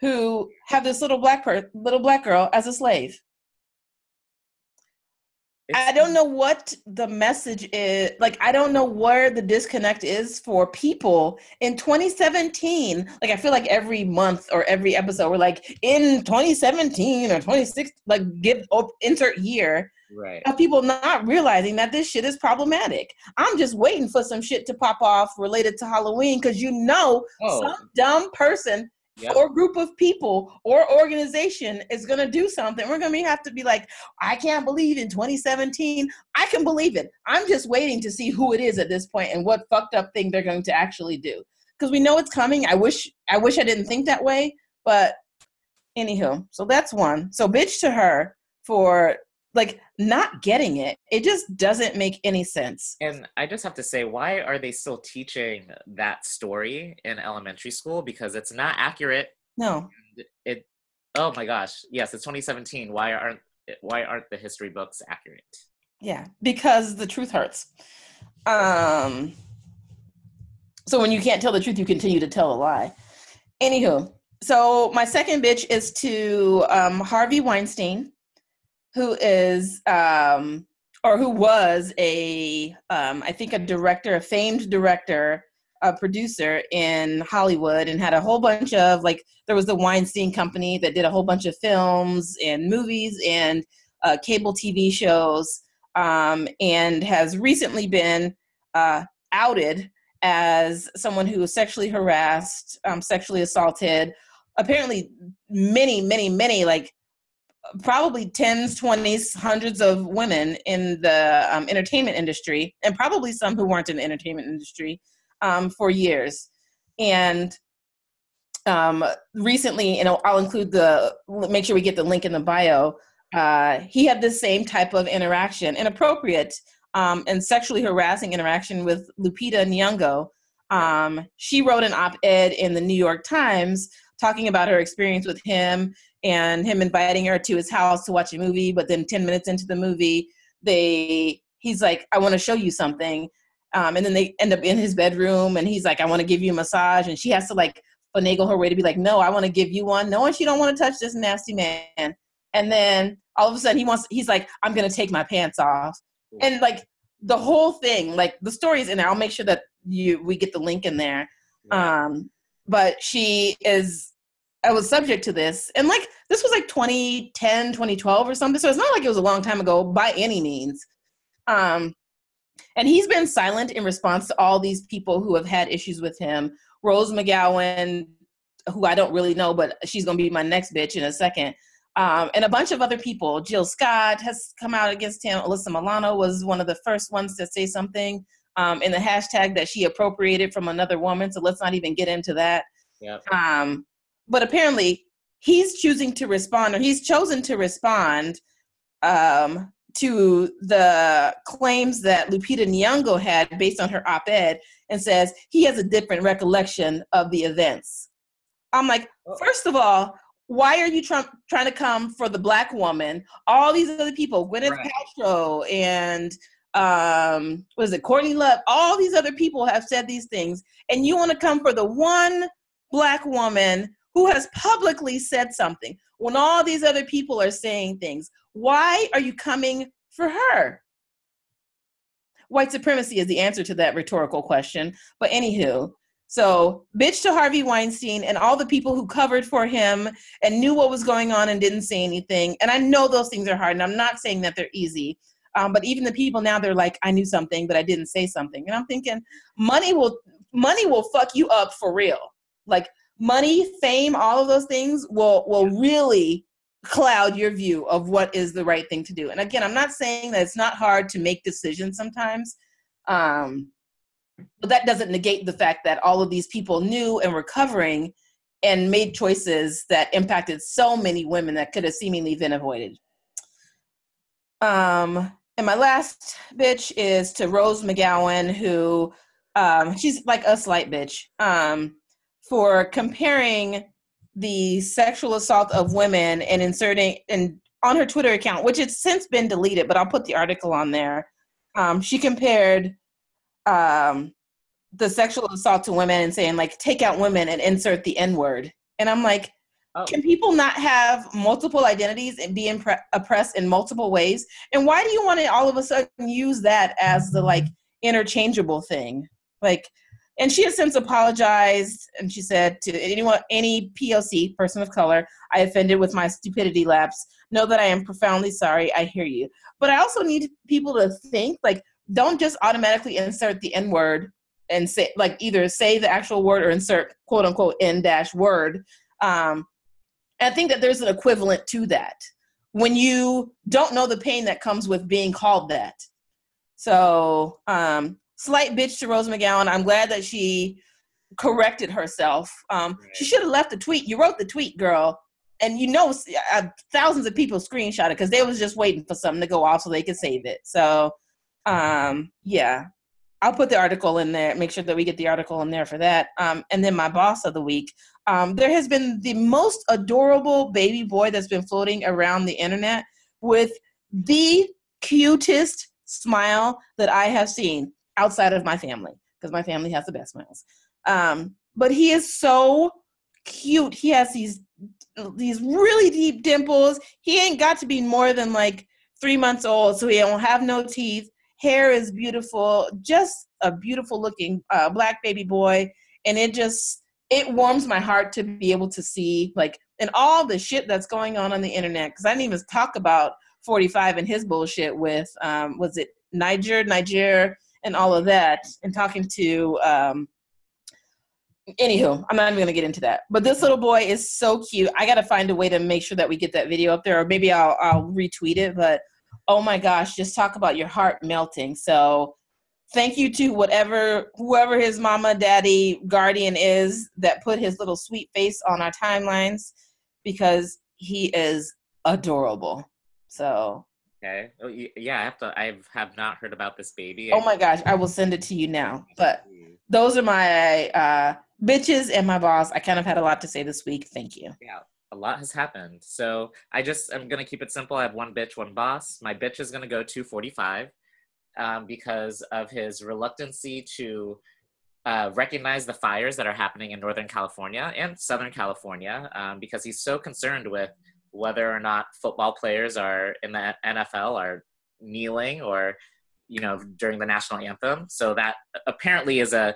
who have this little black per- little black girl as a slave I don't know what the message is. Like, I don't know where the disconnect is for people in 2017. Like, I feel like every month or every episode, we're like, in 2017 or 26, like, give op- insert year Right. of people not realizing that this shit is problematic. I'm just waiting for some shit to pop off related to Halloween because you know Oh. some dumb person Yep. or group of people or organization is going to do something. We're going to have to be like, I can't believe in 2017. I can believe it. I'm just waiting to see who it is at this point and what fucked up thing they're going to actually do. Because we know it's coming. I wish I wish I didn't think that way, but anywho, so that's one. So bitch to her for like not getting it. It just doesn't make any sense. And I just have to say, why are they still teaching that story in elementary school? Because it's not accurate. No. It. Oh my gosh. Yes, it's 2017. Why aren't Why aren't the history books accurate? Yeah, because the truth hurts. Um, so when you can't tell the truth, you continue to tell a lie. Anywho, so my second bitch is to um, Harvey Weinstein, who is um, or who was a um, I think a director, a famed director, a producer in Hollywood, and had a whole bunch of like there was the Weinstein Company that did a whole bunch of films and movies and uh, cable TV shows, um, and has recently been uh, outed as someone who was sexually harassed, um, sexually assaulted. Apparently, many, many, many, like probably tens, twenties, hundreds of women in the um, entertainment industry, and probably some who weren't in the entertainment industry um, for years. And um, recently, you know, I'll include the make sure we get the link in the bio. Uh, he had the same type of interaction, inappropriate um, and sexually harassing interaction with Lupita Nyong'o. Um, she wrote an op-ed in the New York Times talking about her experience with him and him inviting her to his house to watch a movie. But then, ten minutes into the movie, they he's like, "I want to show you something," um, and then they end up in his bedroom, and he's like, "I want to give you a massage," and she has to like finagle her way to be like, "No, I want to give you one," No, knowing she don't want to touch this nasty man. And then all of a sudden, he wants. He's like, "I'm gonna take my pants off," and like the whole thing, like the story is in there. I'll make sure that you we get the link in there. Um, but she is I was subject to this and like this was like 2010 2012 or something so it's not like it was a long time ago by any means. Um and he's been silent in response to all these people who have had issues with him. Rose mcgowan who i don't really know but she's gonna be my next bitch in a second um, and a bunch of other people. Jill scott has come out against him. Alyssa milano was one of the first ones to say something um, in the hashtag that she appropriated from another woman so let's not even get into that. Yep. um, but apparently he's choosing to respond or he's chosen to respond um, to the claims that Lupita Nyong'o had based on her op-ed and says he has a different recollection of the events. I'm like, first of all, why are you try- trying to come for the black woman? All these other people, Gwyneth Right. Paltrow and um, was it Courtney Love? All these other people have said these things, and you want to come for the one black woman who has publicly said something when all these other people are saying things. Why are you coming for her? White supremacy is the answer to that rhetorical question. But anywho, So, bitch to Harvey Weinstein and all the people who covered for him and knew what was going on and didn't say anything. And I know those things are hard, and I'm not saying that they're easy. Um, but even the people now, they're like, I knew something, but I didn't say something. And I'm thinking, money will money will fuck you up for real. Like money, fame, all of those things will will really cloud your view of what is the right thing to do. And again, I'm not saying that it's not hard to make decisions sometimes. Um, but that doesn't negate the fact that all of these people knew and were covering and made choices that impacted so many women that could have seemingly been avoided. Um, and my last bitch is to Rose McGowan, who um, she's like a slight bitch um, for comparing the sexual assault of women and inserting and on her Twitter account, which has since been deleted, but I'll put the article on there. Um, she compared um, the sexual assault to women and saying like take out women and insert the n word and i'm like oh. can people not have multiple identities and be impre- oppressed in multiple ways and why do you want to all of a sudden use that as the like interchangeable thing like and she has since apologized and she said to anyone any poc person of color i offended with my stupidity lapse know that i am profoundly sorry i hear you but i also need people to think like don't just automatically insert the n word and say like either say the actual word or insert quote unquote n dash word. Um, I think that there's an equivalent to that when you don't know the pain that comes with being called that. So, um, slight bitch to Rose McGowan. I'm glad that she corrected herself. Um, right. She should have left the tweet. You wrote the tweet, girl. And you know, uh, thousands of people screenshot it because they was just waiting for something to go off so they could save it. So, um, yeah, I'll put the article in there, make sure that we get the article in there for that. Um, and then my boss of the week. Um, there has been the most adorable baby boy that's been floating around the internet with the cutest smile that I have seen outside of my family, because my family has the best smiles. Um, but he is so cute. He has these these really deep dimples. He ain't got to be more than like three months old, so he don't have no teeth hair is beautiful just a beautiful looking uh, black baby boy and it just it warms my heart to be able to see like and all the shit that's going on on the internet because i didn't even talk about 45 and his bullshit with um, was it niger niger and all of that and talking to um, anywho i'm not even gonna get into that but this little boy is so cute i gotta find a way to make sure that we get that video up there or maybe i'll, I'll retweet it but oh my gosh, just talk about your heart melting. So thank you to whatever whoever his mama, daddy, guardian is that put his little sweet face on our timelines because he is adorable. So Okay. Oh, yeah, I have to. I have not heard about this baby. Oh my gosh, I will send it to you now. But those are my uh, bitches and my boss. I kind of had a lot to say this week. Thank you. Yeah a lot has happened. So I just I'm gonna keep it simple. I have one bitch, one boss. My bitch is gonna go 245 um, because of his reluctancy to uh, recognize the fires that are happening in Northern California and Southern California um, because he's so concerned with whether or not football players are in the NFL are kneeling or you know during the national anthem. So that apparently is a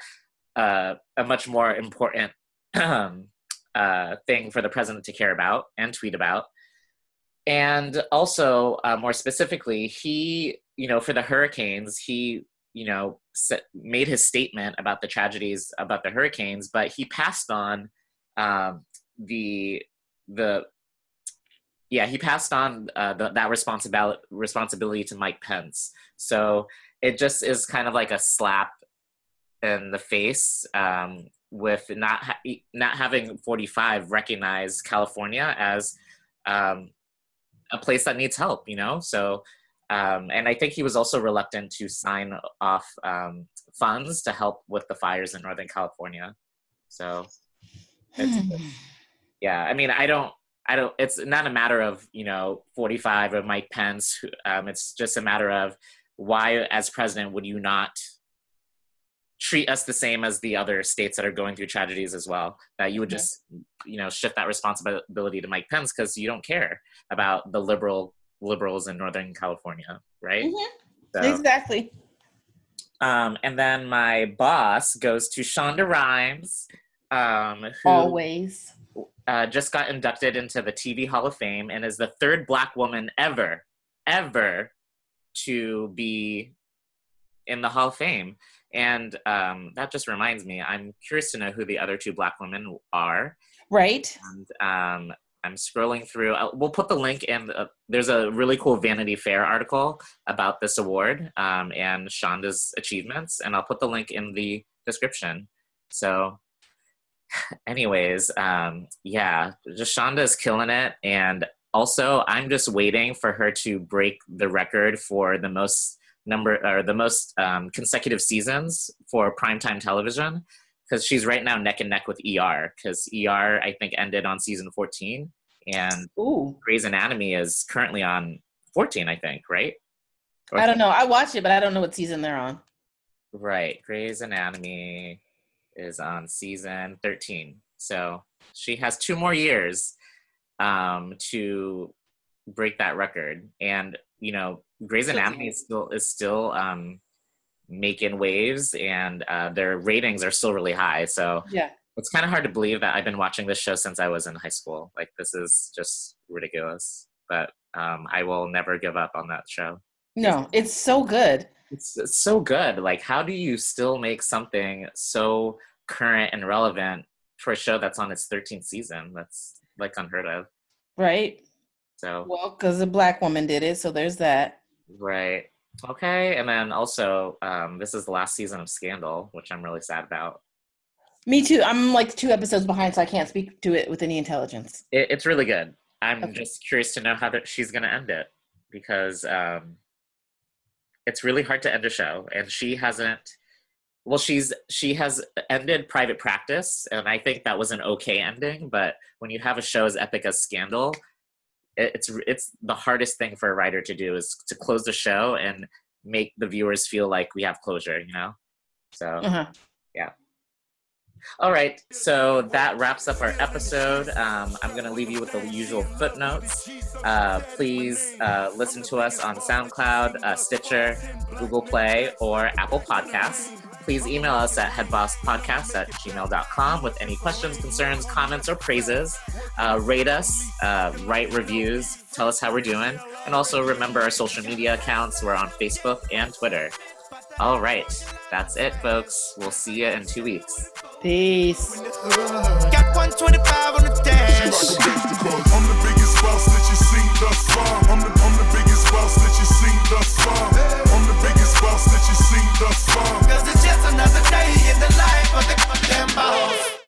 uh, a much more important um, uh, thing for the president to care about and tweet about. And also, uh, more specifically, he, you know, for the hurricanes, he, you know, made his statement about the tragedies about the hurricanes, but he passed on um, the the yeah he passed on uh, the, that responsibility responsibility to Mike Pence. So it just is kind of like a slap in the face um, with not ha- not having 45 recognize California as um, a place that needs help, you know. So, um, and I think he was also reluctant to sign off um, funds to help with the fires in Northern California. So, yeah, I mean, I don't. I don't. It's not a matter of you know 45 or Mike Pence. Um, it's just a matter of why, as president, would you not treat us the same as the other states that are going through tragedies as well. That you would just, you know, shift that responsibility to Mike Pence because you don't care about the liberal liberals in Northern California, right? Mm-hmm. So, exactly. Um, and then my boss goes to Shonda Rhimes, um, who Always. Uh, just got inducted into the TV Hall of Fame and is the third Black woman ever, ever to be in the Hall of Fame. And um, that just reminds me, I'm curious to know who the other two Black women are. Right. And um, I'm scrolling through. Uh, we'll put the link in. Uh, there's a really cool Vanity Fair article about this award um, and Shonda's achievements, and I'll put the link in the description. So, anyways, um, yeah, just is killing it, and also I'm just waiting for her to break the record for the most number or the most um, consecutive seasons for primetime television because she's right now neck and neck with ER because ER I think ended on season 14 and Ooh. Grey's Anatomy is currently on 14 I think right Or- I don't know. I watched it, but I don't know what season they're on. right Grey's Anatomy is on season 13 so she has two more years um, to break that record and you know Grey's Anatomy is still is still um, making waves and uh, their ratings are still really high so Yeah. it's kind of hard to believe that I've been watching this show since I was in high school. Like this is just ridiculous. But um, I will never give up on that show. No, it's so good. It's, it's so good. Like, how do you still make something so current and relevant for a show that's on its 13th season? That's like unheard of. Right. So Well, because a black woman did it, so there's that. right. Okay, and then also, um, this is the last season of Scandal, which I'm really sad about. Me too. I'm like two episodes behind, so I can't speak to it with any intelligence. It, it's really good. I'm Okay. just curious to know how that she's going to end it because um, it's really hard to end a show, and she hasn't. Well, she's she has ended private practice, and I think that was an okay ending. But when you have a show as epic as Scandal, it, it's it's the hardest thing for a writer to do is to close the show and make the viewers feel like we have closure. You know, so. Uh-huh. All right, so that wraps up our episode. Um, I'm going to leave you with the usual footnotes. Uh, please uh, listen to us on SoundCloud, uh, Stitcher, Google Play, or Apple Podcasts. Please email us at headbosspodcast at gmail.com with any questions, concerns, comments, or praises. Uh, rate us, uh, write reviews, tell us how we're doing, and also remember our social media accounts. We're on Facebook and Twitter. All right. That's it, folks. We'll see you in two weeks. Peace. Got 125 on the dash. I'm the biggest boss that you seen thus far. I'm the, biggest boss that you seen thus far. I'm the biggest boss that you seen thus far. Cause it's just another day in the life of the boss.